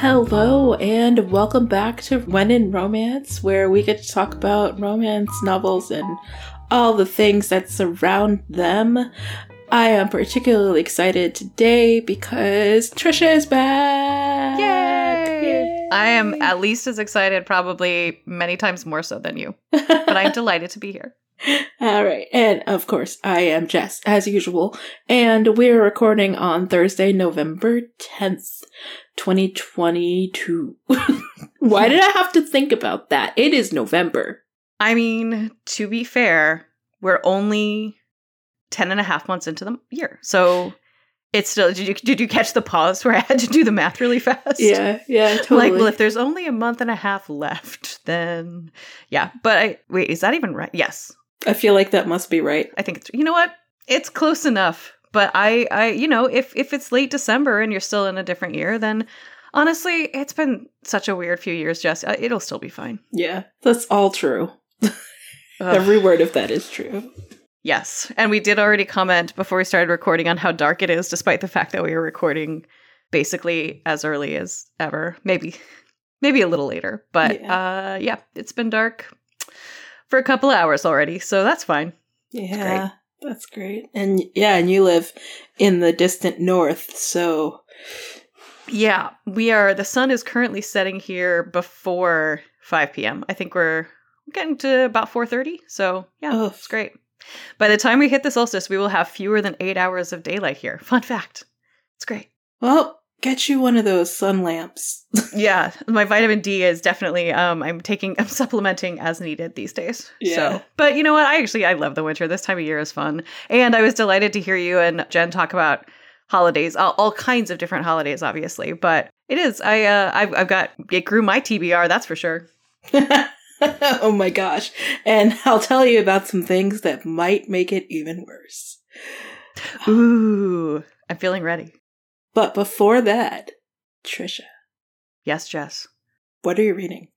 Hello, and welcome back to When in Romance, where we get to talk about romance novels and all the things that surround them. I am particularly excited today because Trisha is back! I am at least as excited, probably many times more so than you. But I'm delighted to be here. All right. And of course, I am Jess, as usual. And we're recording on Thursday, November 10th, 2022. Why did I have to think about that? It is November. I mean, to be fair, we're only 10 and a half months into the year. So it's still, did you, did you catch the pause where I had to do the math really fast? Yeah, yeah, totally. Like, well, if there's only a month and a half left, then yeah. But I, wait, is that even right? Yes. I feel like that must be right. I think it's, you know what? It's close enough. But I, I, you know, if if it's late December and you're still in a different year, then honestly, it's been such a weird few years. Jess, Uh, it'll still be fine. Yeah, that's all true. Every word of that is true. Yes, and we did already comment before we started recording on how dark it is, despite the fact that we were recording basically as early as ever. Maybe, maybe a little later, but Yeah. uh, yeah, it's been dark for a couple of hours already, so that's fine. Yeah, that's great. And yeah, and you live in the distant north, so Yeah, we are. The sun is currently setting here before 5 p.m. I think we're getting to about 4:30. So yeah, Oh. it's great. By the time we hit the solstice, we will have fewer than eight hours of daylight here. Fun fact. It's great. well, get you one of those sun lamps. Yeah, my vitamin D is definitely. Um, I'm taking. I'm supplementing as needed these days. Yeah. So, but you know what? I actually I love the winter. This time of year is fun, and I was delighted to hear you and Jen talk about holidays, all, all kinds of different holidays, obviously. But it is. I uh, I've, I've got it grew my TBR. That's for sure. oh my gosh. And I'll tell you about some things that might make it even worse. Ooh, I'm feeling ready. But before that, Trisha, Yes, Jess. what are you reading?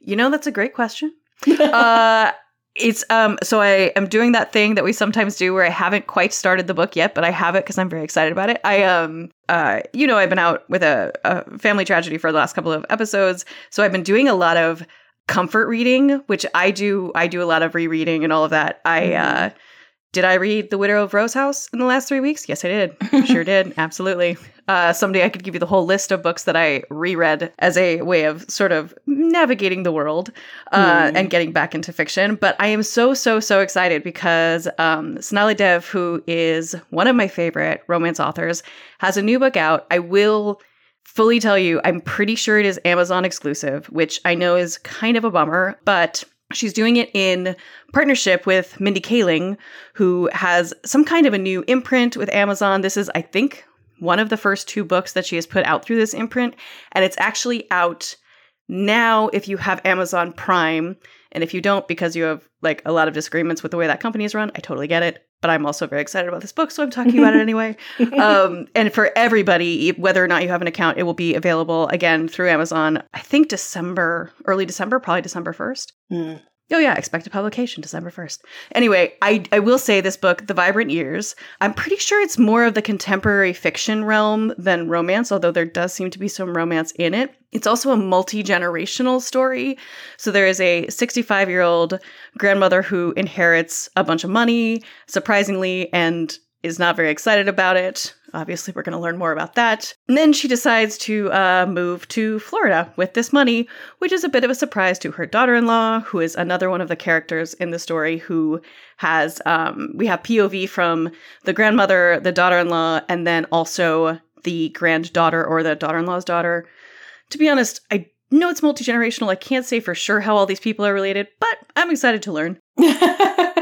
You know that's a great question. uh it's um so i am doing that thing that we sometimes do where i haven't quite started the book yet but i have it because i'm very excited about it i um uh you know i've been out with a, a family tragedy for the last couple of episodes so i've been doing a lot of comfort reading which i do i do a lot of rereading and all of that i uh did I read The Widow of Rose House in the last three weeks? Yes, I did. Sure did. Absolutely. Uh, someday I could give you the whole list of books that I reread as a way of sort of navigating the world uh, Hmm. and getting back into fiction. But I am so, so, so excited because um, Sonali Dev, who is one of my favorite romance authors, has a new book out. I will fully tell you, I'm pretty sure it is Amazon exclusive, which I know is kind of a bummer, but she's doing it in partnership with Mindy Kaling, who has some kind of a new imprint with Amazon. This is, I think, one of the first two books that she has put out through this imprint, and it's actually out now if you have Amazon Prime. And if you don't, because you have like a lot of disagreements with the way that company is run, I totally get it. But I'm also very excited about this book, so I'm talking about it anyway. Um, and for everybody, whether or not you have an account, it will be available again through Amazon. I think December, early December, probably December 1st. Hmm. Oh yeah, expected publication December 1st. Anyway, I I will say this book, The Vibrant Years, I'm pretty sure it's more of the contemporary fiction realm than romance, although there does seem to be some romance in it. It's also a multi-generational story. So there is a 65-year-old grandmother who inherits a bunch of money, surprisingly, and is not very excited about it. Obviously, we're going to learn more about that. And then she decides to uh, move to Florida with this money, which is a bit of a surprise to her daughter in law, who is another one of the characters in the story who has, um, we have POV from the grandmother, the daughter in law, and then also the granddaughter or the daughter in law's daughter. To be honest, I know it's multi generational. I can't say for sure how all these people are related, but I'm excited to learn.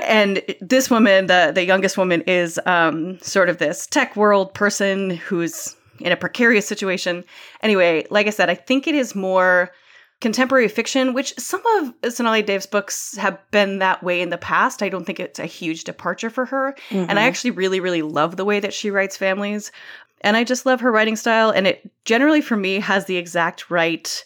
and this woman, the the youngest woman, is um, sort of this tech world person who's in a precarious situation. Anyway, like I said, I think it is more contemporary fiction, which some of Sonali Dev's books have been that way in the past. I don't think it's a huge departure for her. Mm-hmm. And I actually really, really love the way that she writes families. And I just love her writing style. And it generally, for me, has the exact right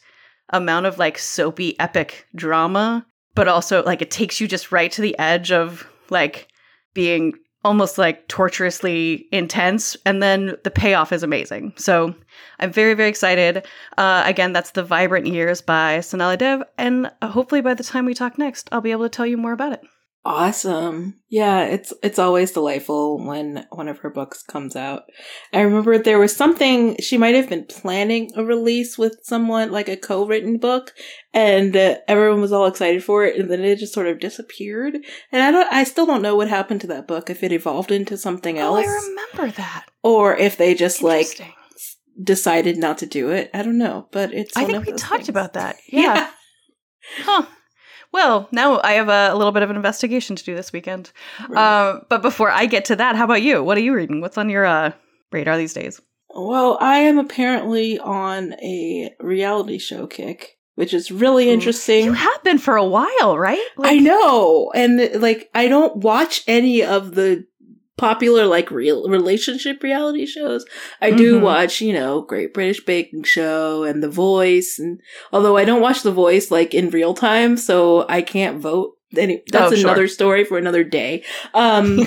amount of like soapy, epic drama, but also like it takes you just right to the edge of like being almost like torturously intense and then the payoff is amazing. So i'm very very excited. Uh, again that's the vibrant years by sonali dev and hopefully by the time we talk next i'll be able to tell you more about it Awesome. Yeah, it's it's always delightful when one of her books comes out. I remember there was something she might have been planning a release with someone like a co-written book and uh, everyone was all excited for it and then it just sort of disappeared. And I don't I still don't know what happened to that book if it evolved into something else. Oh, I remember that. Or if they just like decided not to do it. I don't know, but it's I think we talked things. about that. Yeah. yeah. Huh. Well, now I have a, a, little bit of an investigation to do this weekend. Right. Uh, but before I get to that, how about you? What are you reading? What's on your uh, radar these days? Well, I am apparently on a reality show kick, which is really interesting. You have been for a while, right? Like- I know. And like, I don't watch any of the popular like real relationship reality shows. I do mm-hmm. watch, you know, Great British Baking Show and The Voice and although I don't watch The Voice like in real time, so I can't vote. Any, that's oh, another story for another day. Um,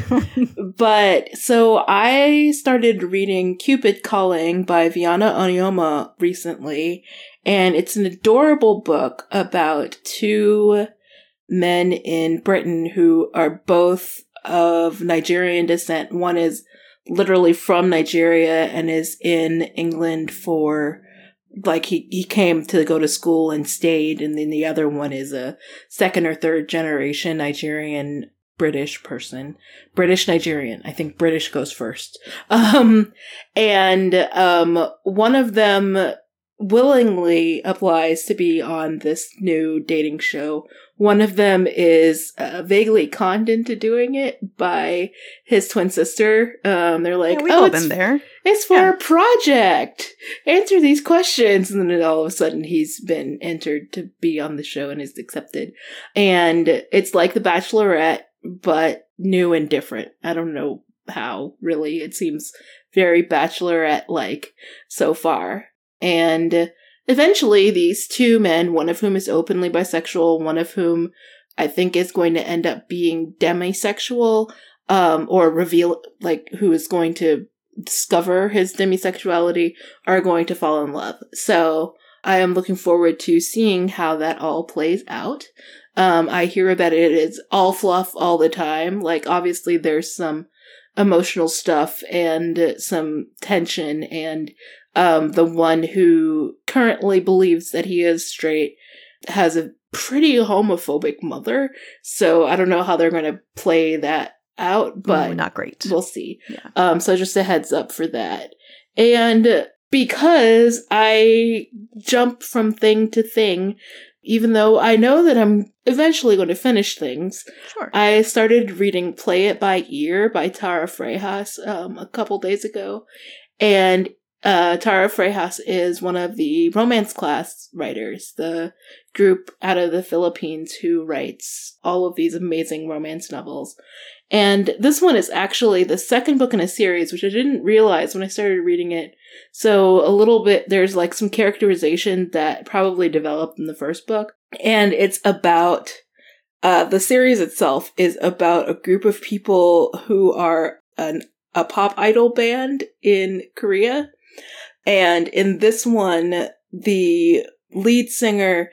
but so I started reading Cupid Calling by Viana Onyeoma recently, and it's an adorable book about two men in Britain who are both of Nigerian descent. One is literally from Nigeria and is in England for like he, he came to go to school and stayed and then the other one is a second or third generation Nigerian British person. British Nigerian. I think British goes first. Um and um one of them willingly applies to be on this new dating show one of them is uh, vaguely conned into doing it by his twin sister. Um, they're like, yeah, "Oh, it's, been there. It's for yeah. a project. Answer these questions." And then all of a sudden, he's been entered to be on the show and is accepted. And it's like The Bachelorette, but new and different. I don't know how. Really, it seems very Bachelorette like so far. And Eventually, these two men, one of whom is openly bisexual, one of whom I think is going to end up being demisexual, um, or reveal, like, who is going to discover his demisexuality, are going to fall in love. So, I am looking forward to seeing how that all plays out. Um, I hear that it is all fluff all the time. Like, obviously, there's some emotional stuff and some tension and um, the one who currently believes that he is straight has a pretty homophobic mother. So I don't know how they're going to play that out, but Ooh, not great. We'll see. Yeah. Um, so just a heads up for that. And because I jump from thing to thing, even though I know that I'm eventually going to finish things, sure. I started reading Play It By Ear by Tara Frejas um, a couple days ago. And uh, Tara Frejas is one of the romance class writers, the group out of the Philippines who writes all of these amazing romance novels. And this one is actually the second book in a series, which I didn't realize when I started reading it. So a little bit, there's like some characterization that probably developed in the first book. And it's about, uh, the series itself is about a group of people who are an, a pop idol band in Korea and in this one, the lead singer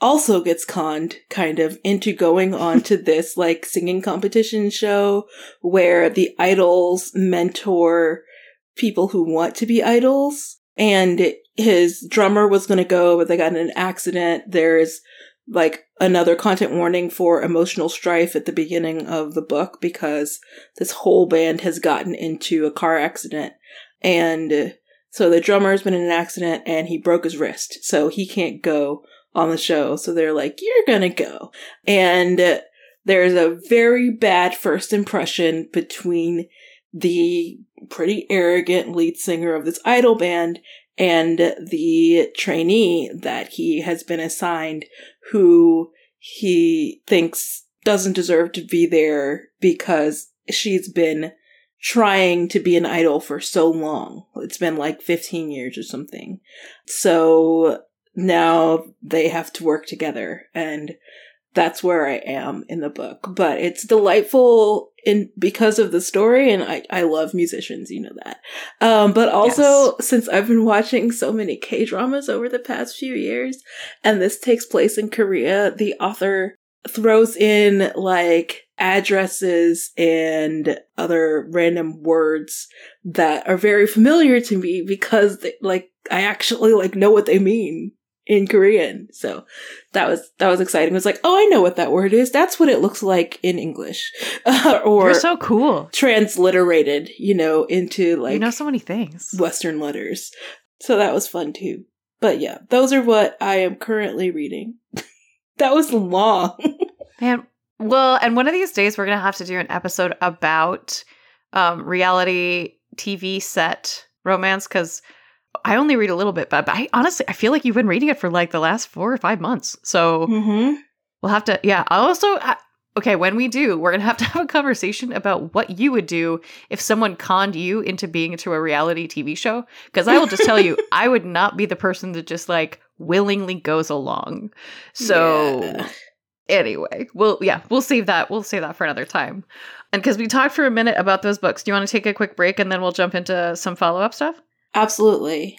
also gets conned kind of into going on to this like singing competition show where the idols mentor people who want to be idols. And his drummer was going to go, but they got in an accident. There's like another content warning for emotional strife at the beginning of the book because this whole band has gotten into a car accident and So the drummer's been in an accident and he broke his wrist. So he can't go on the show. So they're like, you're gonna go. And there's a very bad first impression between the pretty arrogant lead singer of this idol band and the trainee that he has been assigned who he thinks doesn't deserve to be there because she's been trying to be an idol for so long. It's been like 15 years or something. So now they have to work together and that's where I am in the book. But it's delightful in because of the story, and I, I love musicians, you know that. Um, but also yes. since I've been watching so many K dramas over the past few years, and this takes place in Korea, the author throws in like addresses and other random words that are very familiar to me because they, like I actually like know what they mean in Korean. So that was that was exciting. It was like, oh, I know what that word is. That's what it looks like in English, uh, or you're so cool. Transliterated, you know, into like you know so many things, Western letters. So that was fun too. But yeah, those are what I am currently reading. That was long, man. Well, and one of these days we're gonna have to do an episode about um, reality TV set romance because I only read a little bit, but, but I honestly I feel like you've been reading it for like the last four or five months. So mm-hmm. we'll have to. Yeah, I also. Okay, when we do, we're gonna have to have a conversation about what you would do if someone conned you into being into a reality TV show. Because I will just tell you, I would not be the person that just like willingly goes along. So yeah. anyway, we'll yeah, we'll save that. We'll save that for another time. And because we talked for a minute about those books, do you want to take a quick break and then we'll jump into some follow up stuff? Absolutely.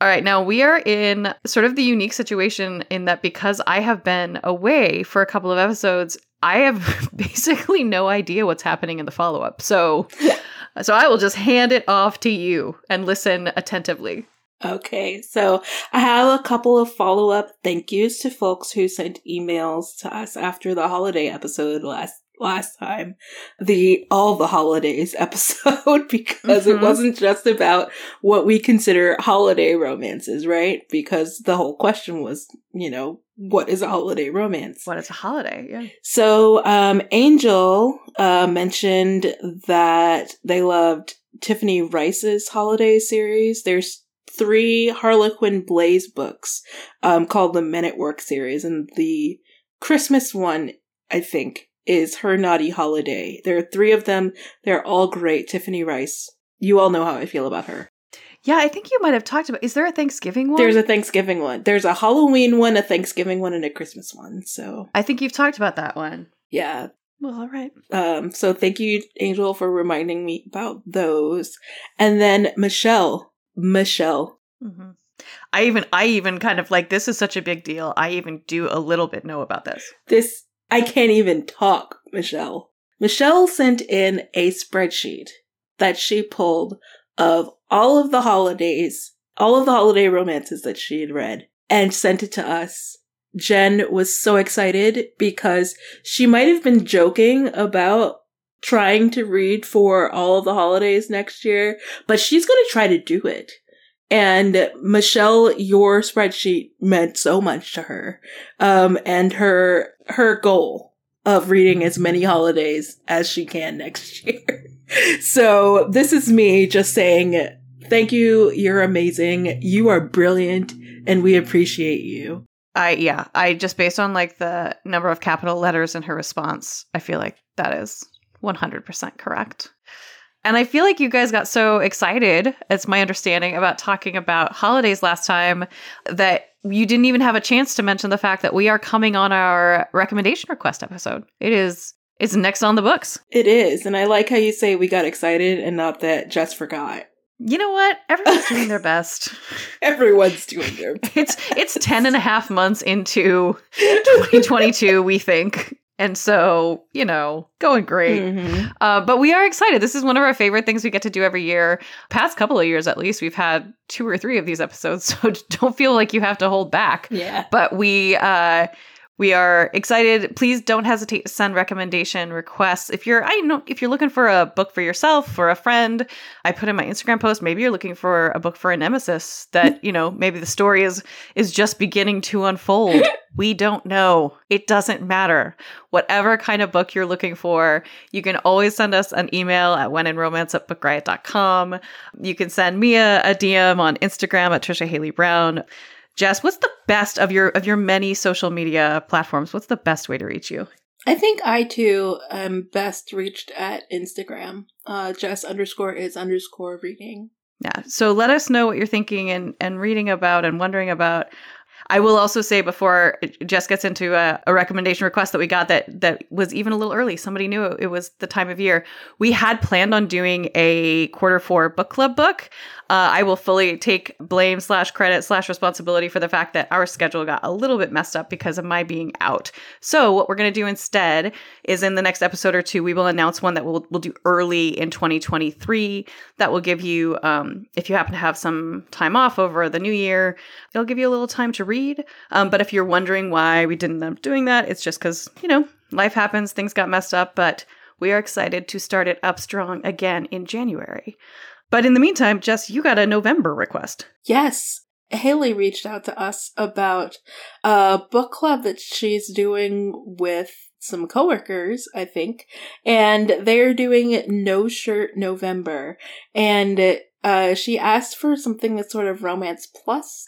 All right, now we are in sort of the unique situation in that because I have been away for a couple of episodes, I have basically no idea what's happening in the follow up. So, so I will just hand it off to you and listen attentively. Okay, so I have a couple of follow up thank yous to folks who sent emails to us after the holiday episode last last time the all the holidays episode because mm-hmm. it wasn't just about what we consider holiday romances right? Because the whole question was you know what is a holiday romance? What is a holiday? Yeah. So um angel uh mentioned that they loved tiffany reisz's holiday series. There's three harlequin blaze books um called the men at work series and the christmas one i think is Her Naughty Holiday. There are three of them. They're all great. Tiffany Reisz. You all know how I feel about her. Yeah, I think you might have talked about. Is there a Thanksgiving one? There's a Thanksgiving one. There's a Halloween one, a Thanksgiving one, and a Christmas one. So I think you've talked about that one. Yeah. Well, all right. Um. So thank you, Angel, for reminding me about those. And then Michelle, Michelle. Mm-hmm. I even, I even kind of like this is such a big deal. I even do a little bit know about this. This I can't even talk, Michelle. Michelle sent in a spreadsheet that she pulled of all of the holidays, all of the holiday romances that she had read, and sent it to us. Jen was so excited because she might have been joking about trying to read for all of the holidays next year, but she's going to try to do it. And Michelle, your spreadsheet meant so much to her. Um, and her, her goal of reading mm-hmm. as many holidays as she can next year. so this is me just saying, thank you. You're amazing. You are brilliant and we appreciate you. I, yeah, I just based on like the number of capital letters in her response, I feel like that is 100% correct. And I feel like you guys got so excited, it's my understanding, about talking about holidays last time that you didn't even have a chance to mention the fact that we are coming on our recommendation request episode. It is it's next on the books. It is. And I like how you say we got excited and not that just forgot. You know what? Everyone's doing their best. Everyone's doing their best. It's it's 10 and a half months into 2022, we think. And so, you know, going great. Mhm. Uh, but we are excited. This is one of our favorite things we get to do every year. Past couple of years, at least, we've had two or three of these episodes. So don't feel like you have to hold back. Yeah. But we uh, we are excited. Please don't hesitate to send recommendation requests. If you're, I know, if you're looking for a book for yourself, or a friend, I put in my Instagram post. Maybe you're looking for a book for a nemesis that you know maybe the story is is just beginning to unfold. we don't know. It doesn't matter. Whatever kind of book you're looking for, you can always send us an email at wheninromance at bookriot.com. You can send me a, a DM on Instagram at Trisha Haley Brown. Jess, what's the best of your of your many social media platforms? What's the best way to reach you? I think I too am best reached at Instagram. Uh, Jess underscore is underscore reading. Yeah. So let us know what you're thinking and and reading about and wondering about. I will also say before Jess gets into a, a recommendation request that we got that that was even a little early. Somebody knew it, it was the time of year. We had planned on doing a quarter four book club book. Uh, I will fully take blame slash credit slash responsibility for the fact that our schedule got a little bit messed up because of my being out. So what we're going to do instead is in the next episode or two, we will announce one that we'll we'll do early in 2023. That will give you, um, if you happen to have some time off over the new year, it'll give you a little time to read. Um, but if you're wondering why we didn't end up doing that, it's just because you know life happens, things got messed up, but we are excited to start it up strong again in January. But in the meantime, Jess, you got a November request. Yes. Haley reached out to us about a book club that she's doing with some coworkers, I think, and they're doing No Shirt November. And uh, she asked for something that's sort of romance plus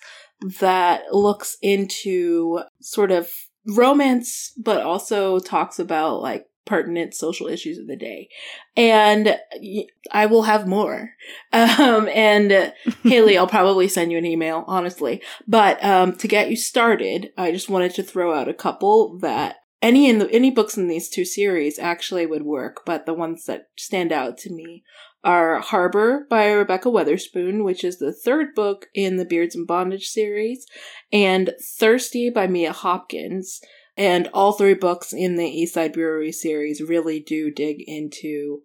that looks into sort of romance, but also talks about like pertinent social issues of the day. And I will have more. Um, and uh, Haley, I'll probably send you an email, honestly. But um, to get you started, I just wanted to throw out a couple that any in the any books in these two series actually would work, but the ones that stand out to me are Harbor by Rebekah Weatherspoon, which is the third book in the Beards and Bondage series, and Thirsty by Mia Hopkins. And all three books in the Eastside Brewery series really do dig into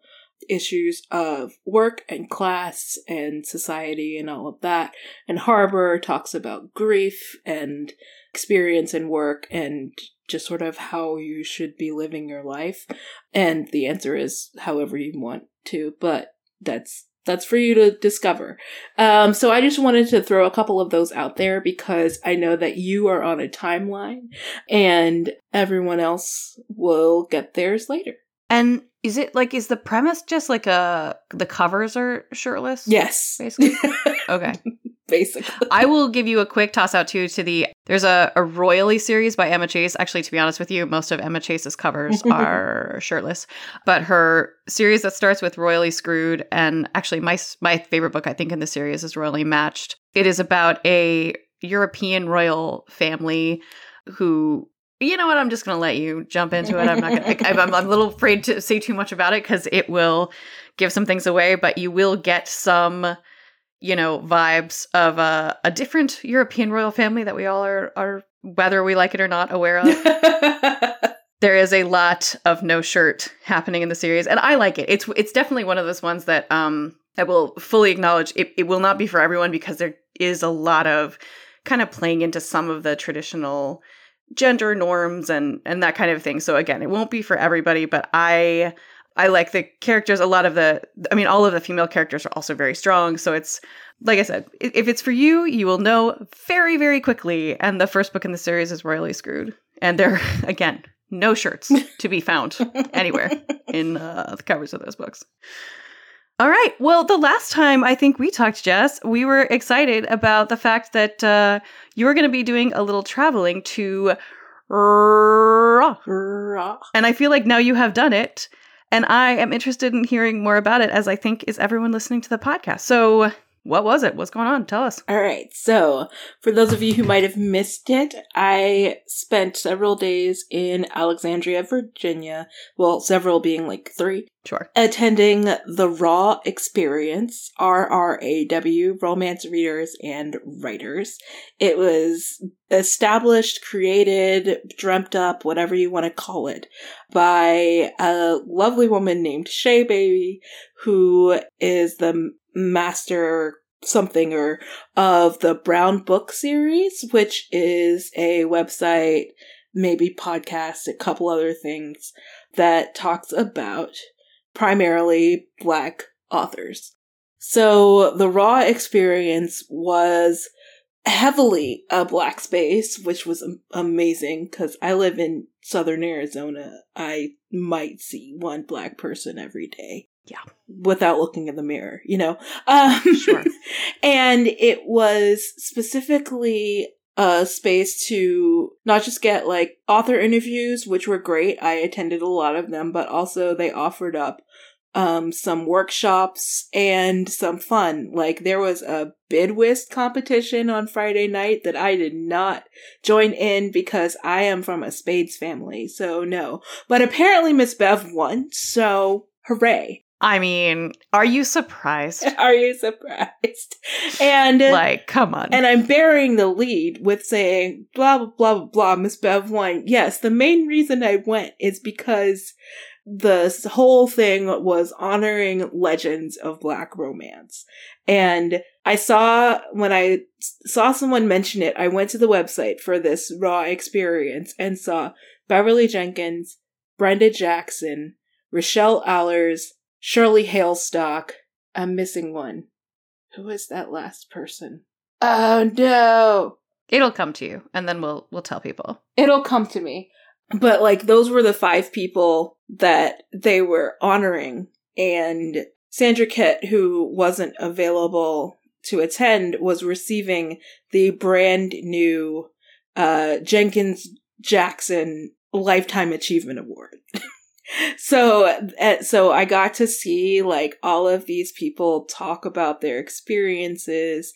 issues of work and class and society and all of that. And Harbor talks about grief and experience and work and just sort of how you should be living your life. And the answer is however you want to, but that's that's for you to discover. Um, so I just wanted to throw a couple of those out there because I know that you are on a timeline and everyone else will get theirs later. And is it like is the premise just like a the covers are shirtless? Yes. Basically. Okay. Basically. I will give you a quick toss out too to the there's a, a royally series by Emma Chase. Actually, to be honest with you, most of Emma Chase's covers are shirtless. But her series that starts with Royally Screwed, and actually my my favorite book I think in the series is Royally Matched. It is about a European royal family who you know what? I'm just going to let you jump into it. I'm not going to. I'm, I'm a little afraid to say too much about it because it will give some things away. But you will get some, you know, vibes of a, a different European royal family that we all are are whether we like it or not aware of. there is a lot of no shirt happening in the series, and I like it. It's it's definitely one of those ones that um I will fully acknowledge. It it will not be for everyone because there is a lot of kind of playing into some of the traditional gender norms and and that kind of thing. So again, it won't be for everybody, but I I like the characters. A lot of the, I mean, all of the female characters are also very strong. So it's like I said, if it's for you, you will know very very quickly. And the first book in the series is Royally Screwed, and there again, no shirts to be found anywhere in uh, the covers of those books. All right. Well, the last time I think we talked, Jess, we were excited about the fact that uh, you were going to be doing a little traveling to. And I feel like now you have done it. And I am interested in hearing more about it, as I think is everyone listening to the podcast. So what was it? What's going on? Tell us. All right. So, for those of you who might have missed it, I spent several days in Alexandria, Virginia. Well, several being like three. Sure. Attending the Raw Experience, RRAW, Romance Readers and Writers. It was established, created, dreamt up, whatever you want to call it, by a lovely woman named Shay Baby, who is the master something or of the Brown Book series, which is a website, maybe podcast, a couple other things that talks about primarily black authors. So the raw experience was heavily a black space, which was amazing because I live in southern Arizona. I might see one black person every day. Yeah. Without looking in the mirror, you know? Um, sure. and it was specifically a space to not just get like author interviews, which were great. I attended a lot of them, but also they offered up um, some workshops and some fun. Like there was a bid whist competition on Friday night that I did not join in because I am from a Spades family. So no, but apparently Miss Bev won. So hooray. I mean, are you surprised? Are you surprised? And uh, like, come on. And I'm burying the lead with saying blah blah blah blah blah. Miss Bev won. Yes, the main reason I went is because this whole thing was honoring legends of black romance. And I saw, when I saw someone mention it, I went to the website for this raw experience and saw Beverly Jenkins, Brenda Jackson, Richelle Allers, Shirley Hailstock. I'm missing one. Who is that last person? Oh no! It'll come to you, and then we'll we'll tell people. It'll come to me. But like those were the five people that they were honoring, and Sandra Kitt, who wasn't available to attend, was receiving the brand new uh, Jenkins Jackson Lifetime Achievement Award. so uh, so i got to see like all of these people talk about their experiences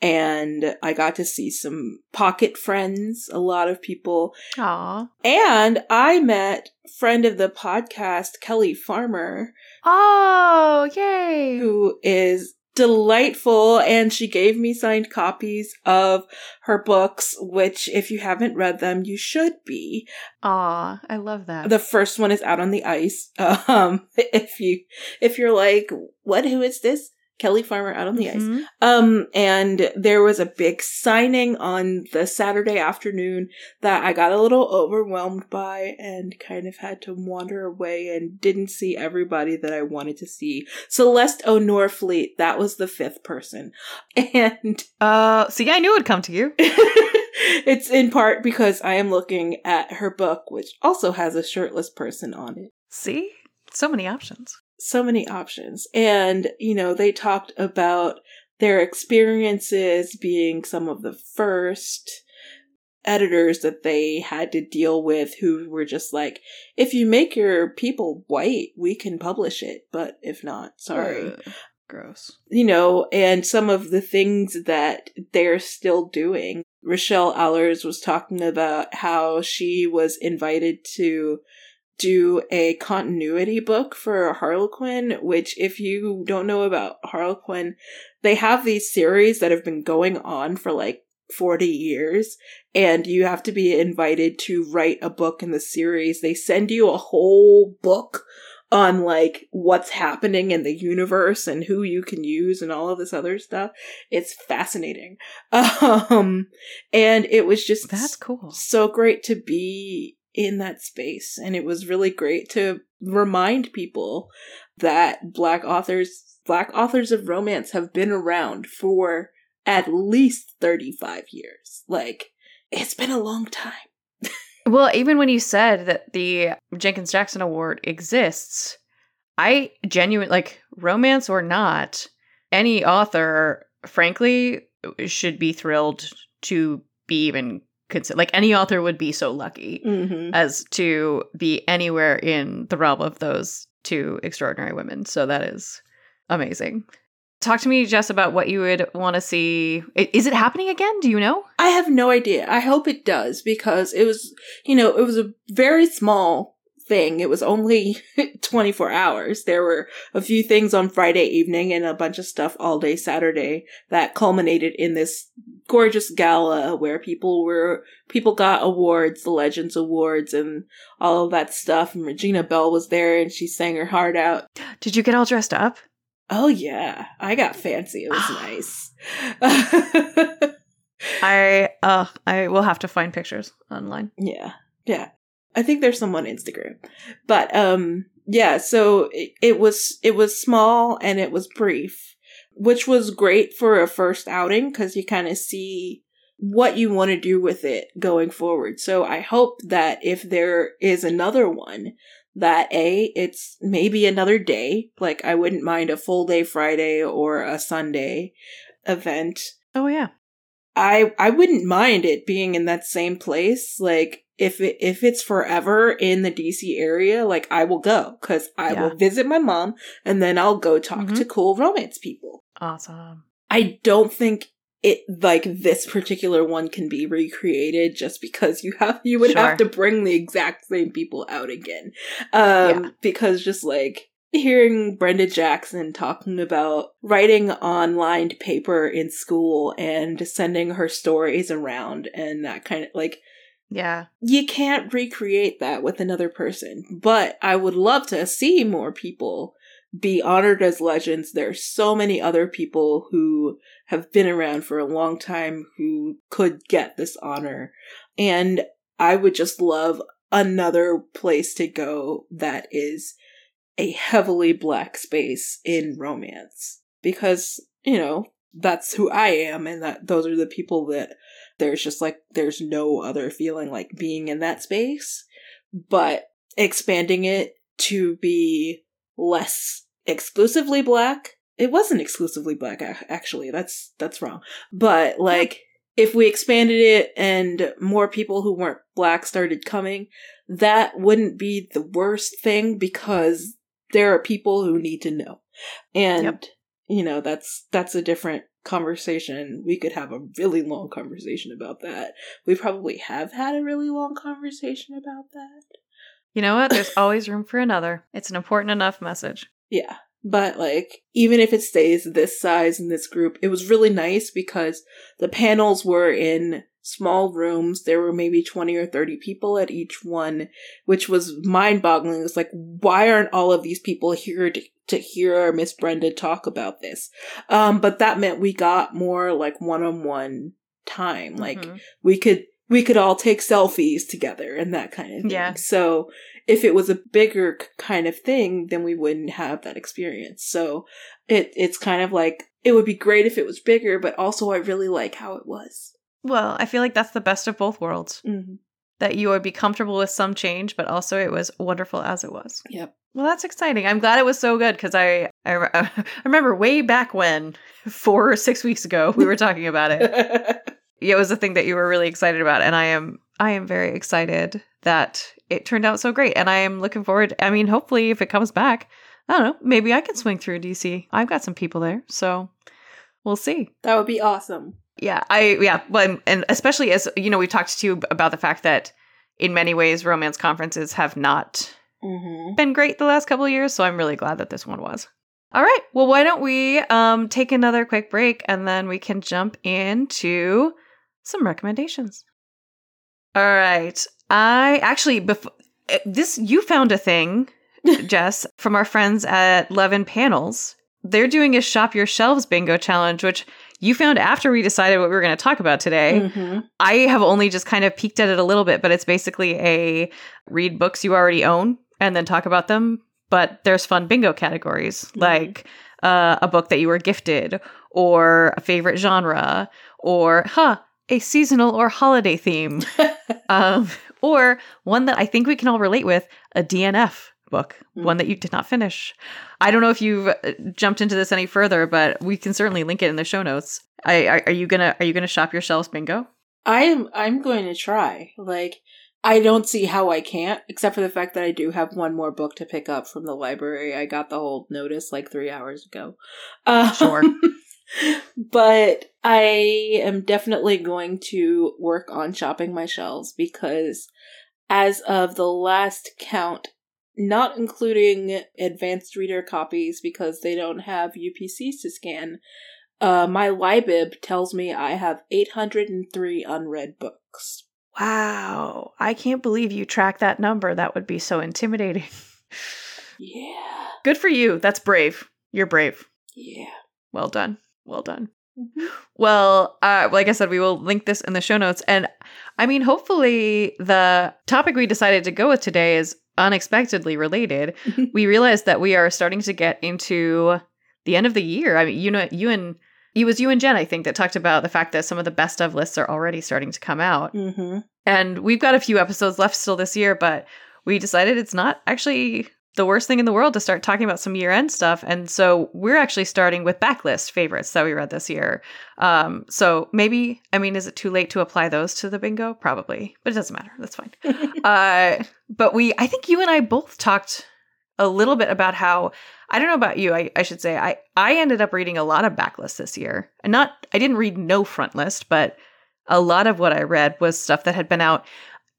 and i got to see some pocket friends a lot of people Aww. and i met friend of the podcast kelly farmer oh yay who is delightful and she gave me signed copies of her books which if you haven't read them you should be. Ah i love that. The first one is out on the ice. Um if you if you're like what who is this Kelly Farmer out on the mm-hmm. ice. Um, and there was a big signing on the Saturday afternoon that I got a little overwhelmed by and kind of had to wander away and didn't see everybody that I wanted to see. Celeste O. Norfleet, that was the fifth person. And, uh, see, I knew it'd come to you. it's in part because I am looking at her book, which also has a shirtless person on it. See? So many options so many options. And, you know, they talked about their experiences being some of the first editors that they had to deal with who were just like, if you make your people white, we can publish it, but if not, sorry. Gross. You know, and some of the things that they're still doing. Rochelle Alers was talking about how she was invited to do a continuity book for Harlequin, which if you don't know about Harlequin, they have these series that have been going on for like 40 years and you have to be invited to write a book in the series. They send you a whole book on like what's happening in the universe and who you can use and all of this other stuff. It's fascinating. Um and it was just That's cool. So great to be in that space. And it was really great to remind people that black authors, black authors of romance have been around for at least 35 years. Like, it's been a long time. well, even when you said that the Jenkins Jackson Award exists, I genuinely, like, romance or not, any author, frankly, should be thrilled to be even consider like any author would be so lucky mm-hmm. as to be anywhere in the realm of those two extraordinary women. So that is amazing. Talk to me, Jess, about what you would want to see. Is it happening again? Do you know? I have no idea. I hope it does because it was, you know, it was a very small thing. It was only 24 hours. There were a few things on Friday evening and a bunch of stuff all day Saturday that culminated in this gorgeous gala where people were, people got awards, the Legends Awards and all of that stuff. And Regina Belle was there and she sang her heart out. Did you get all dressed up? Oh yeah, I got fancy. It was nice. I uh I will have to find pictures online. Yeah. Yeah. I think there's some on Instagram. But um yeah, so it, it was it was small and it was brief, which was great for a first outing cuz you kind of see what you want to do with it going forward. So I hope that if there is another one that a it's maybe another day, like I wouldn't mind a full day Friday or a Sunday event Oh yeah. I I wouldn't mind it being in that same place. Like if it if it's forever in the DC area, like I will go because I Yeah. will visit my mom and then I'll go talk Mhm. to cool romance people. Awesome. I don't think it like this particular one can be recreated just because you have you would have to bring the exact same people out again. Um Yeah. because just like hearing Brenda Jackson talking about writing on lined paper in school and sending her stories around and that kind of like Yeah. you can't recreate that with another person. But I would love to see more people be honored as legends. There are so many other people who have been around for a long time who could get this honor. And I would just love another place to go that is a heavily black space in romance. Because, you know, that's who I am and that those are the people that there's just like there's no other feeling like being in that space but expanding it to be less exclusively black. It wasn't exclusively black actually. That's that's wrong. But like if we expanded it and more people who weren't black started coming that wouldn't be the worst thing because there are people who need to know. And Yep. you know that's that's a different conversation. We could have a really long conversation about that. We probably have had a really long conversation about that You know what? There's always room for another. It's an important enough message. yeah but like even if it stays this size in this group it was really nice because the panels were in small rooms there were maybe 20 or 30 people at each one which was mind-boggling it's like why aren't all of these people here to, to hear miss brenda talk about this um but that meant we got more like one-on-one time like Mhm. we could we could all take selfies together and that kind of thing. Yeah. So if it was a bigger kind of thing, then we wouldn't have that experience. So it it's kind of like it would be great if it was bigger, but also I really like how it was. well, I feel like that's the best of both worlds. Mm-hmm. That you would be comfortable with some change, but also it was wonderful as it was. Yep. Well, that's exciting. I'm glad it was so good because I, I I remember way back when, four or six weeks ago, we were talking about it. it was a thing that you were really excited about and i am i am very excited that it turned out so great and i am looking forward i mean hopefully if it comes back i don't know maybe i can swing through dc i've got some people there so we'll see that would be awesome. yeah i yeah but and especially as you know we talked to you about the fact that in many ways romance conferences have not Mm-hmm. been great the last couple of years, so I'm really glad that this one was. All right, well, why don't we um, take another quick break and then we can jump into some recommendations. All right, I actually before this you found a thing, Jess, from our friends at Love in Panels. They're doing a shop your shelves bingo challenge, which you found after we decided what we were going to talk about today. Mm-hmm. I have only just kind of peeked at it a little bit, but it's basically a read books you already own and then talk about them. But there's fun bingo categories Mhm. like uh, a book that you were gifted, or a favorite genre, or huh, a seasonal or holiday theme, um, or one that I think we can all relate with a DNF book, one that you did not finish. I don't know if you've uh, jumped into this any further, but we can certainly link it in the show notes. I, are, are you gonna are you gonna shop your shelves bingo? I am I'm going to try. Like I don't see how I can't, except for the fact that I do have one more book to pick up from the library. I got the whole notice like three hours ago. Uh, Sure. but I am definitely going to work on shopping my shelves because as of the last count, not including advanced reader copies because they don't have UPCs to scan, uh, my Libib tells me I have 803 unread books. Wow. I can't believe you track that number. That would be so intimidating. Yeah. Good for you. That's brave. You're brave. Yeah. Well done. Well done. Mhm. Well, uh, like I said, we will link this in the show notes. And I mean, hopefully, the topic we decided to go with today is unexpectedly related. we realized that we are starting to get into the end of the year. I mean, you know, you and it was you and Jen, I think, that talked about the fact that some of the best of lists are already starting to come out. Mm-hmm. And we've got a few episodes left still this year, but we decided it's not actually the worst thing in the world to start talking about some year end stuff. And so we're actually starting with backlist favorites that we read this year. Um, so maybe, I mean, is it too late to apply those to the bingo? Probably, but it doesn't matter. That's fine. uh, but we, I think you and I both talked a little bit about how I don't know about you. I, I should say I I ended up reading a lot of backlist this year, and not I didn't read no front list, but a lot of what I read was stuff that had been out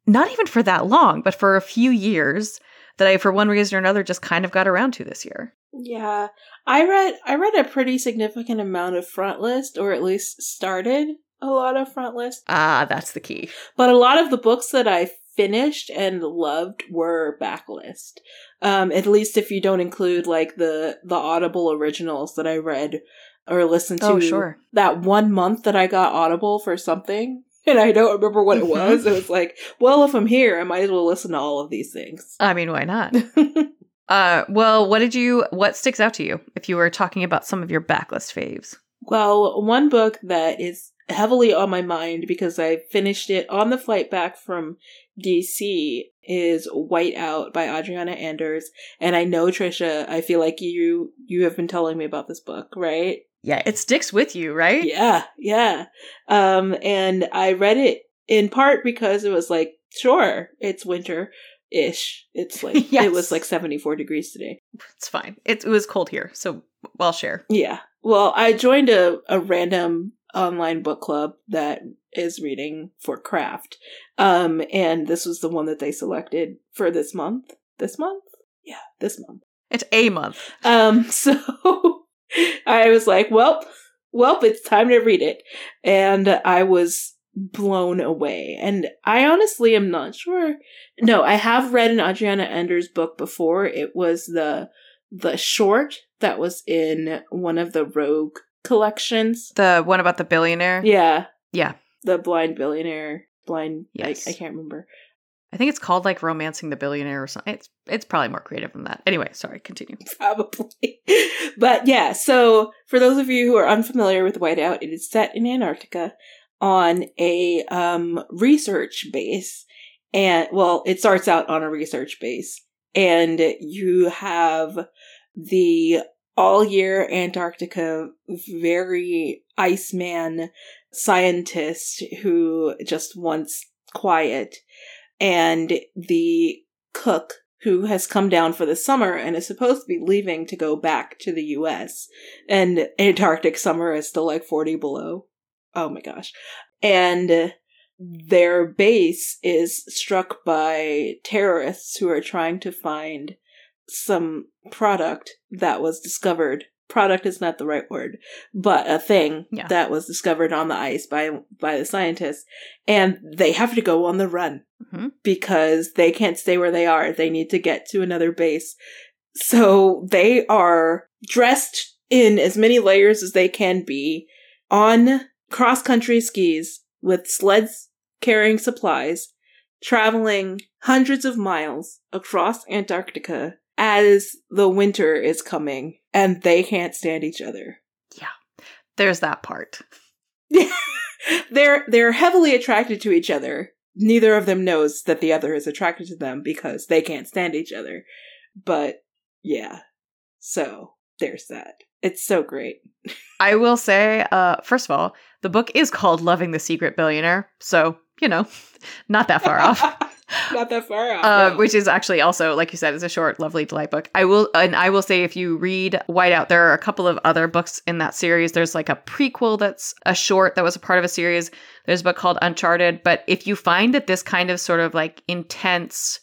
not even for that long, but for a few years that I, for one reason or another, just kind of got around to this year. Yeah, I read I read a pretty significant amount of front list, or at least started a lot of front list. Ah, that's the key. But a lot of the books that I finished and loved were backlist. Um, at least if you don't include like the the Audible originals that I read or listened to. Oh, sure. That one month that I got Audible for something. And I don't remember what it Mhm. was. It was like, well, if I'm here, I might as well listen to all of these things. I mean, why not? Uh, well, what did you? What sticks out to you if you were talking about some of your backlist faves? Well, one book that is heavily on my mind because I finished it on the flight back from DC is Whiteout by Adriana Anders. And I know Trisha, I feel like you you have been telling me about this book, right? Yeah, it sticks with you, right? Yeah, yeah. Um and I read it in part because it was like, sure, it's winter ish. It's like Yes. it was like 74 degrees today. It's fine. It, it was cold here, so I'll share. Yeah. Well, I joined a, a random online book club that is reading for craft. Um, and this was the one that they selected for this month. This month? Yeah, this month. It's a month. Um, so I was like, well, well, it's time to read it. And I was blown away. And I honestly am not sure. No, I have read an Adriana Anders book before. It was the the short that was in one of the Rogue collections. The one about the billionaire. Yeah. Yeah. The blind billionaire. Blind Yes. I, I can't remember. I think it's called like romancing the billionaire or something. It's it's probably more creative than that. Anyway, sorry. Continue. Probably. but yeah, so for those of you who are unfamiliar with Whiteout, it is set in Antarctica on a um, research base. And well, it starts out on a research base. And you have the all year Antarctica very Iceman scientist who just wants quiet. And the cook who has come down for the summer and is supposed to be leaving to go back to the US. And Antarctic summer is still like 40 below. Oh my gosh. And their base is struck by terrorists who are trying to find some product that was discovered. Product is not the right word, but a thing Yeah. that was discovered on the ice by by the scientists, and they have to go on the run Mhm. because they can't stay where they are. They need to get to another base. So they are dressed in as many layers as they can be on cross country skis with sleds carrying supplies, traveling hundreds of miles across Antarctica as the winter is coming and they can't stand each other. Yeah. There's that part. they're they're heavily attracted to each other. Neither of them knows that the other is attracted to them because they can't stand each other. But yeah. So there's that. It's so great. I will say, uh, first of all, the book is called Loving the Secret Billionaire, so you know, not that far off. Not that far off. uh, which is actually also, like you said, is a short, lovely delight book. I will, and I will say, if you read Whiteout, there are a couple of other books in that series. There's like a prequel that's a short that was a part of a series. There's a book called Uncharted. But if you find that this kind of sort of like intense,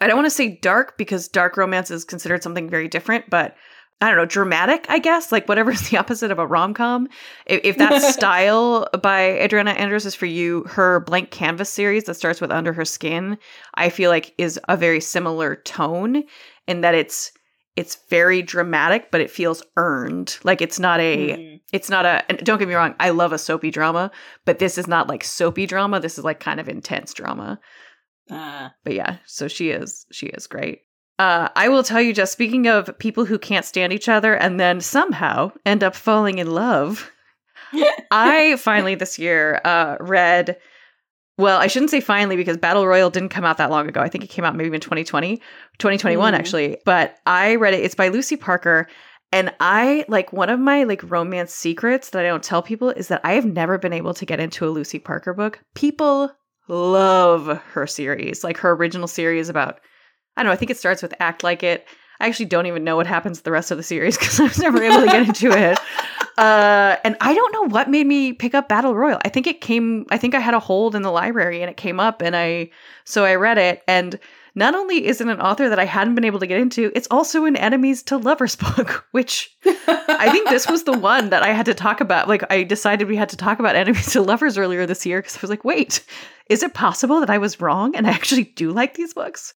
I don't want to say dark because dark romance is considered something very different, but I don't know, dramatic, I guess, like whatever is the opposite of a rom com. If, if that style by Adriana Anders is for you, her Blank Canvas series that starts with Under Her Skin, I feel like is a very similar tone in that it's it's very dramatic, but it feels earned. Like it's not a Mhm. it's not a and don't get me wrong, I love a soapy drama, but this is not like soapy drama. This is like kind of intense drama. Ah. But yeah, so she is she is great. Uh, I will tell you, just speaking of people who can't stand each other and then somehow end up falling in love, I finally this year uh, read. Well, I shouldn't say finally because Battle Royal didn't come out that long ago. I think it came out maybe in 2020, 2021 Mhm. actually. But I read it. It's by Lucy Parker. And I like one of my like romance secrets that I don't tell people is that I have never been able to get into a Lucy Parker book. People love her series, like her original series about I don't know, I think it starts with Act Like It. I actually don't even know what happens the rest of the series because I was never able to get into it. Uh, and I don't know what made me pick up Battle Royal. I think it came, I think I had a hold in the library and it came up and I, so I read it. And not only is it an author that I hadn't been able to get into, it's also an enemies to lovers book, which I think this was the one that I had to talk about. Like, I decided we had to talk about enemies to lovers earlier this year because I was like, wait, is it possible that I was wrong and I actually do like these books?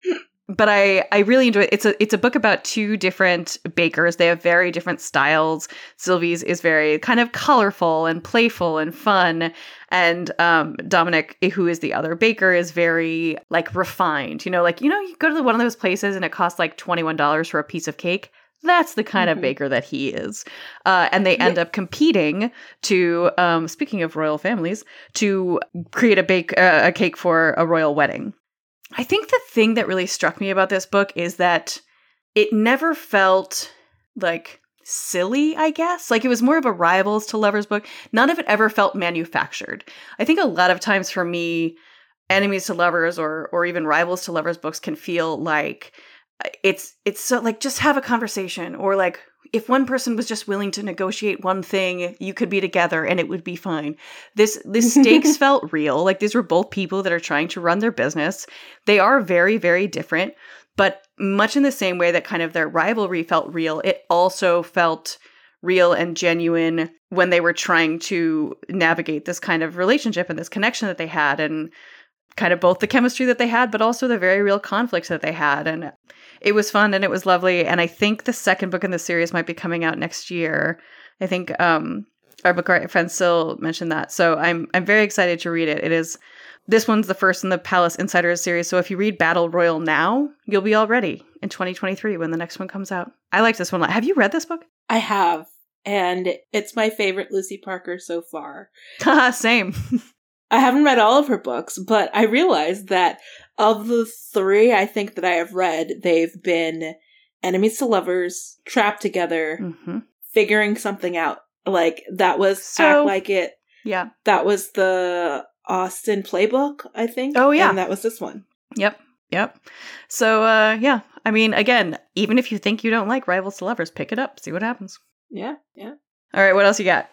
But I, I really enjoy it. It's a it's a book about two different bakers. They have very different styles. Sylvie's is very kind of colorful and playful and fun, and um, Dominic, who is the other baker, is very like refined. You know, like you know, you go to one of those places and it costs like twenty one dollars for a piece of cake. That's the kind Mhm. of baker that he is. Uh, and they end up competing to, um, speaking of royal families, to create a bake uh, a cake for a royal wedding. I think the thing that really struck me about this book is that it never felt like silly, I guess. Like it was more of a rivals to lovers book. None of it ever felt manufactured. I think a lot of times for me, enemies to lovers or or even rivals to lovers books can feel like uh, it's it's so like just have a conversation or like if one person was just willing to negotiate one thing you could be together and it would be fine. This the stakes felt real. Like these were both people that are trying to run their business. They are very very different but much in the same way that kind of their rivalry felt real it also felt real and genuine when they were trying to navigate this kind of relationship and this connection that they had. And kind of both the chemistry that they had but also the very real conflicts that they had. And it was fun and it was lovely. And i think the second book in the series might be coming out next year. I think um our book art friend Sil mentioned that. So i'm i'm very excited to read it. It is this one's the first in the palace insiders series. So if you read battle royal now you'll be all ready in 2023 when the next one comes out. I like this one a lot. have you read this book? I have, and it's my favorite Lucy Parker so far. Same I haven't read all of her books, but I realized that of the three I think that I have read, they've been enemies to lovers, trapped together, hmm figuring something out. Like that was So- Act Like It. yeah That was the Austen playbook, I think. Oh, yeah. And that was this one. Yep. Yep. So uh yeah, I mean again, even if you think you don't like Rivals to Lovers, pick it up, see what happens. Yeah, yeah. All right, what else you got?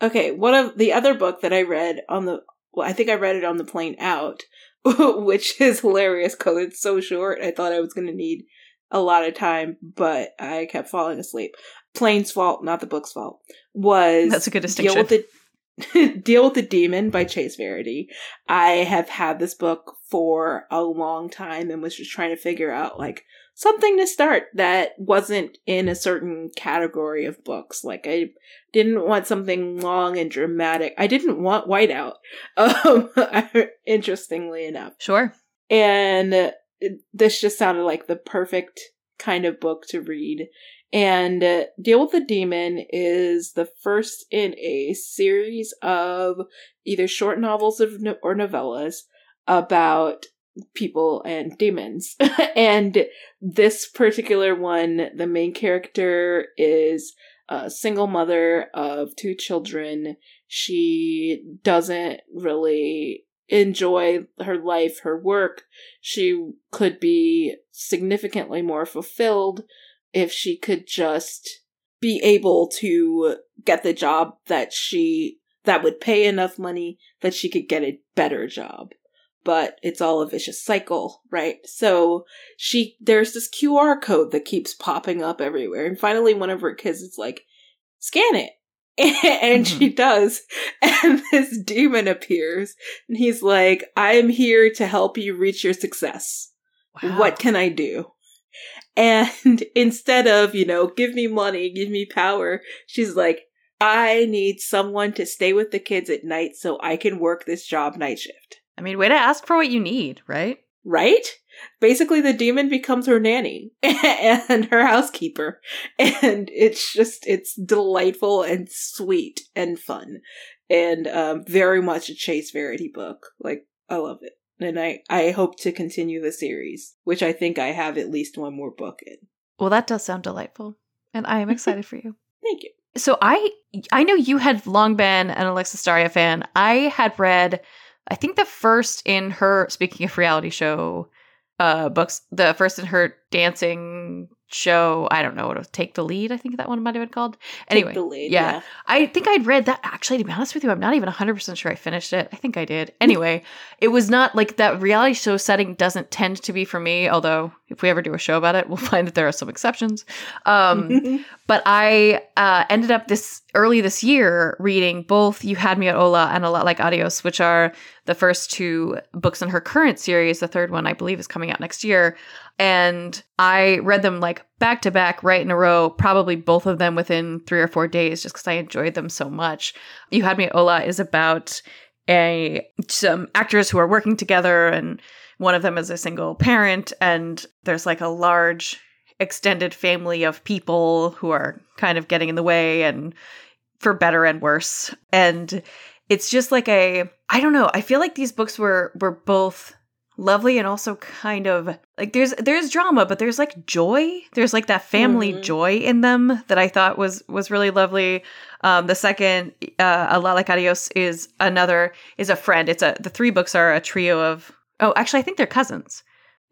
Okay, one of the other book that I read on the well, I think I read it on the plane out, which is hilarious because it's so short. I thought I was going to need a lot of time, but I kept falling asleep. Plane's fault, not the book's fault. Was That's a good Deal with the Deal with the Demon by Chace Verity. I have had this book for a long time and was just trying to figure out like something to start that wasn't in a certain category of books. Like I didn't want something long and dramatic. I didn't want Whiteout. Um, interestingly enough, Sure. and this just sounded like the perfect kind of book to read. And uh, Deal with the Demon is the first in a series of either short novels or novellas about people and demons. and this particular one, the main character is a single mother of two children. She doesn't really enjoy her life, her work. She could be significantly more fulfilled if she could just be able to get the job that she that would pay enough money that she could get a better job but it's all a vicious cycle, right? So she there's this QR code that keeps popping up everywhere, and finally one of her kids is like, "Scan it," and mm-hmm. she does, and this demon appears, and he's like, "I am here to help you reach your success. Wow. What can I do?" And instead of you know, give me money, give me power, she's like, I need someone to stay with the kids at night so I can work this job night shift. I mean, way to ask for what you need, right? Right? Basically, the demon becomes her nanny and her housekeeper. And it's just, it's delightful and sweet and fun. And um, very much a Chace Verity book. Like, I love it. And I, I hope to continue the series, which I think I have at least one more book in. Well, that does sound delightful. And I am excited for you. Thank you. So I I know you had long been an Alexis Daria fan. I had read I think the first in her speaking of reality show uh books, the first in her dancing show. I don't know what it was. Take the lead. I think that one might have been called. Anyway, lead, yeah. yeah. I think I'd read that. Actually, to be honest with you, I'm not even 100 percent sure I finished it. I think I did. Anyway, it was not like that reality show setting doesn't tend to be for me. Although if we ever do a show about it, we'll find that there are some exceptions. Um, but I uh, ended up this early this year reading both "You Had Me at Hola and "A Lot Like Adios," which are the first two books in her current series. The third one, I believe, is coming out next year. And I read them like back to back, right in a row, probably both of them within three or four days, just because I enjoyed them so much. You Had Me at Hola is about a some actors who are working together and one of them is a single parent and there's like a large extended family of people who are kind of getting in the way and for better and worse and it's just like a i don't know i feel like these books were were both lovely and also kind of like there's there's drama but there's like joy there's like that family mm-hmm. joy in them that i thought was was really lovely um the second uh a lot like adios is another is a friend it's a the three books are a trio of oh actually i think they're cousins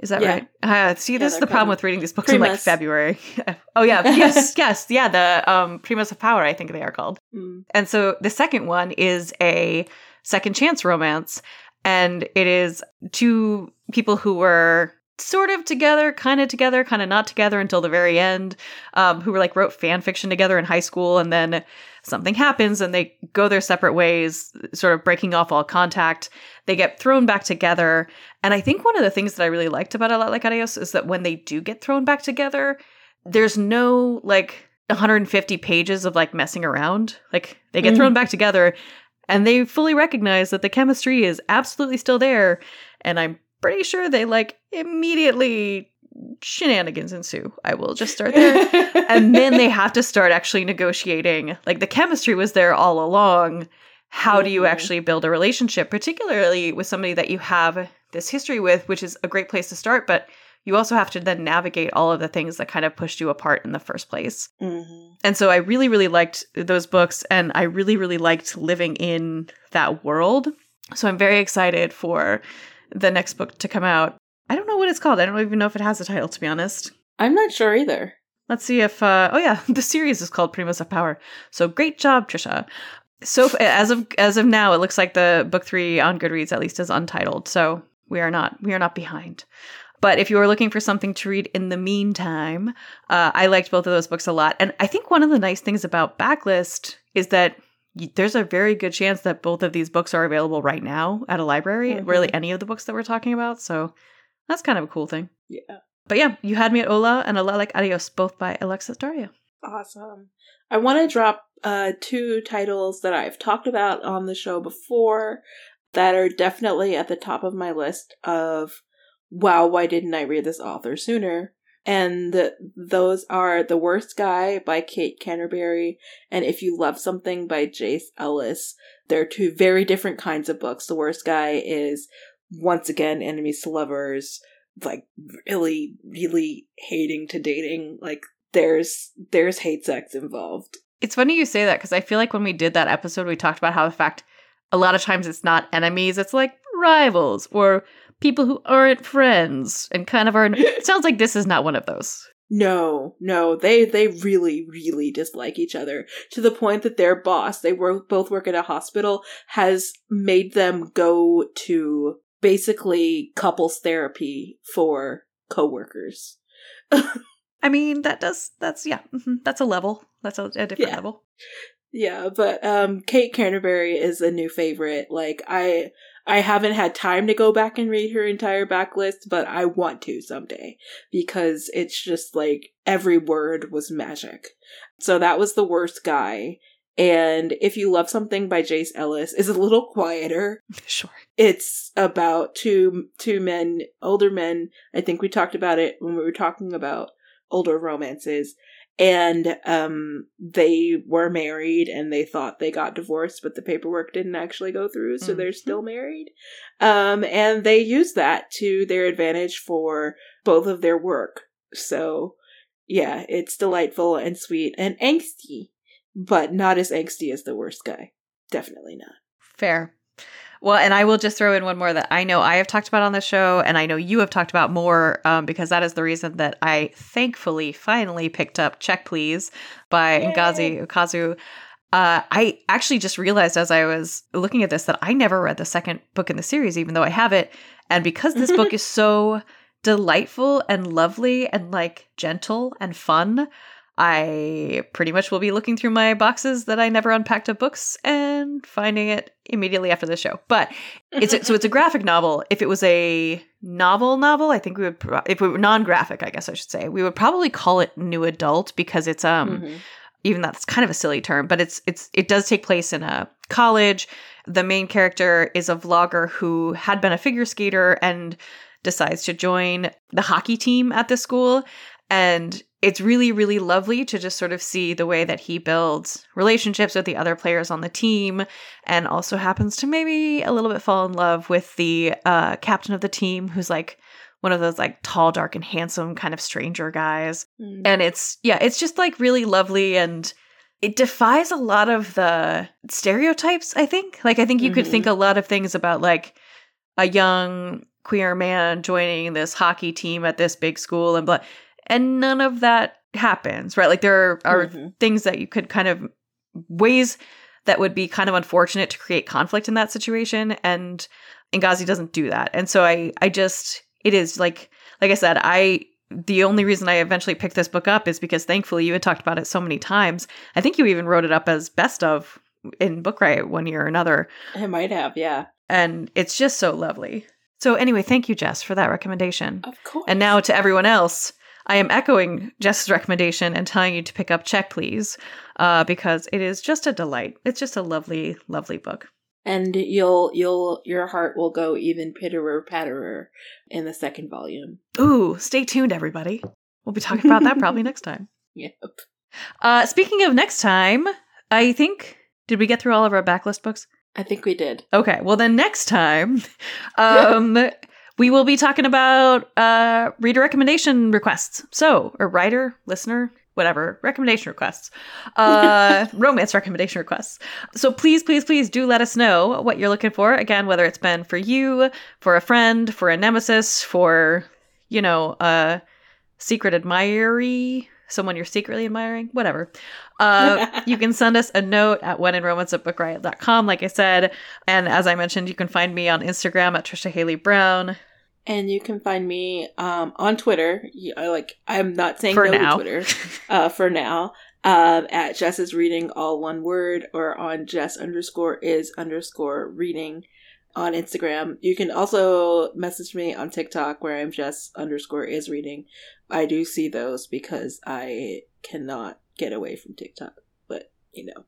is that yeah. right? Uh, see, yeah, this is the problem with reading these books Primas. in like February. oh yeah, yes, yes, yeah. The um, Primas of Power, I think they are called. Mm. And so the second one is a second chance romance, and it is two people who were sort of together, kind of together, kind of not together until the very end, um, who were like wrote fan fiction together in high school, and then something happens and they go their separate ways, sort of breaking off all contact. They get thrown back together, and I think one of the things that I really liked about A Lot Like Adios is that when they do get thrown back together, there's no like 150 pages of like messing around. Like they get mm. thrown back together and they fully recognize that the chemistry is absolutely still there. And I'm pretty sure they like immediately shenanigans ensue. I will just start there. and then they have to start actually negotiating. Like the chemistry was there all along. How mm-hmm. do you mm-hmm. actually build a relationship, particularly with somebody that you have this history with, which is a great place to start, but you also have to then navigate all of the things that kind of pushed you apart in the first place. Mm-hmm. And so I really, really liked those books and I really, really liked living in that world. So I'm very excited for the next book to come out. I don't know what it's called. I don't even know if it has a title, to be honest. I'm not sure either. Let's see if, uh, oh yeah, the series is called Primas of Power. So great job, Trisha. So as of as of now, it looks like the book three on Goodreads at least is untitled. So we are not we are not behind. But if you are looking for something to read in the meantime, uh, I liked both of those books a lot. And I think one of the nice things about Backlist is that there's a very good chance that both of these books are available right now at a library, mm-hmm. really any of the books that we're talking about. So that's kind of a cool thing. Yeah. But yeah, you had me at Hola and A Lot Like Adios, both by Alexis Daria. Awesome. I want to drop uh, two titles that I've talked about on the show before that are definitely at the top of my list of wow, why didn't I read this author sooner? And those are The Worst Guy by Kate Canterbary and If You Love Something by Jace Ellis. They're two very different kinds of books. The Worst Guy is once again enemies to lovers, like really, really hating to dating. Like there's there's hate sex involved. It's funny you say that because I feel like when we did that episode, we talked about how the fact a lot of times it's not enemies, it's like rivals or people who aren't friends and kind of are. It sounds like this is not one of those. No, no, they they really really dislike each other to the point that their boss, they work both work at a hospital, has made them go to basically couples therapy for coworkers. I mean, that does that's yeah, mhm, that's a level. That's a, a different Yeah. level. Yeah, but um Kate Canterbary is a new favorite. Like I I haven't had time to go back and read her entire backlist, but I want to someday because it's just like every word was magic. So that was the worst guy. And if you love something by Jace Ellis is a little quieter. Sure. It's about two two men, older men. I think we talked about it when we were talking about older romances and um they were married and they thought they got divorced but the paperwork didn't actually go through so they're Mhm. still married um and they use that to their advantage for both of their work so yeah it's delightful and sweet and angsty but not as angsty as the worst guy definitely not Fair. Well, and I will just throw in one more that I know I have talked about on the show, and I know you have talked about more um, because that is the reason that I thankfully finally picked up Check Please by Yay. Ngozi Ukazu. Uh, I actually just realized as I was looking at this that I never read the second book in the series, even though I have it. And because this book is so delightful and lovely and like gentle and fun, I pretty much will be looking through my boxes that I never unpacked of books and finding it immediately after the show. But it's a, so it's a graphic novel. If it was a novel novel, I think we would pro- if we were non-graphic, I guess I should say, we would probably call it new adult because it's um Mhm. even that's kind of a silly term, but it's it's it does take place in a college. The main character is a vlogger who had been a figure skater and decides to join the hockey team at the school and it's really really lovely to just sort of see the way that he builds relationships with the other players on the team and also happens to maybe a little bit fall in love with the uh, captain of the team who's like one of those like tall dark and handsome kind of stranger guys Mm. and it's yeah it's just like really lovely and it defies a lot of the stereotypes i think like i think you could Mhm. think a lot of things about like a young queer man joining this hockey team at this big school and blah and none of that happens right like there are, Mhm. things that you could kind of ways that would be kind of unfortunate to create conflict in that situation and Ngozi doesn't do that. And so I I just it is like like I said, I the only reason I eventually picked this book up is because thankfully you had talked about it so many times. I think you even wrote it up as best of in Book Riot one year or another. I might have, yeah. And it's just so lovely. So anyway, thank you, Jess, for that recommendation. Of course. And now to everyone else, I am echoing Jess's recommendation and telling you to pick up Check Please, uh, because it is just a delight. It's just a lovely, lovely book. and you'll you'll your heart will go even pitterer patterer in the second volume. Ooh, stay tuned, everybody. We'll be talking about that probably next time. Yep. Uh, speaking of next time, I think did we get through all of our backlist books? I think we did. Okay, well then next time, um, we will be talking about uh, reader recommendation requests. So, a writer, listener, whatever recommendation requests, uh, romance recommendation requests. So please, please, please do let us know what you're looking for. Again, whether it's been for you, for a friend, for a nemesis, for you know, a secret admirer someone you're secretly admiring, whatever. Uh, you can send us a note at wheninromance at bookriot.com, like I said. And as I mentioned, you can find me on Instagram at Trisha Haley Brown. And you can find me um, on Twitter. You- I like I'm not saying For no now. Twitter uh, for now. Um, at Jess is reading all one word or on Jess underscore is underscore reading on Instagram. You can also message me on TikTok where I'm Jess underscore is reading. I do see those because I cannot get away from TikTok, but you know,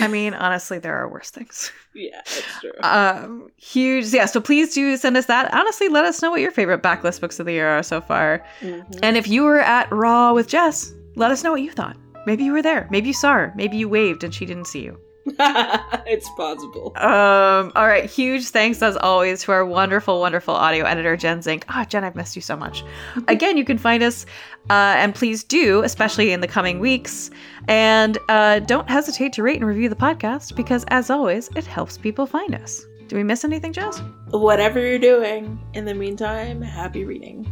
I mean, honestly, there are worse things. yeah, that's true. Um, huge. Yeah, so please do send us that. Honestly, let us know what your favorite backlist books of the year are so far. Mhm. And if you were at Raw with Jess, let us know what you thought. Maybe you were there. Maybe you saw her. Maybe you waved and she didn't see you. it's possible. Um, all right. Huge thanks as always to our wonderful, wonderful audio editor, Jen Zink. Ah, Jen, I've missed you so much. Again, you can find us, uh, and please do, especially in the coming weeks. And uh, don't hesitate to rate and review the podcast because, as always, it helps people find us. Do we miss anything, Jess? Whatever you're doing, in the meantime, happy reading.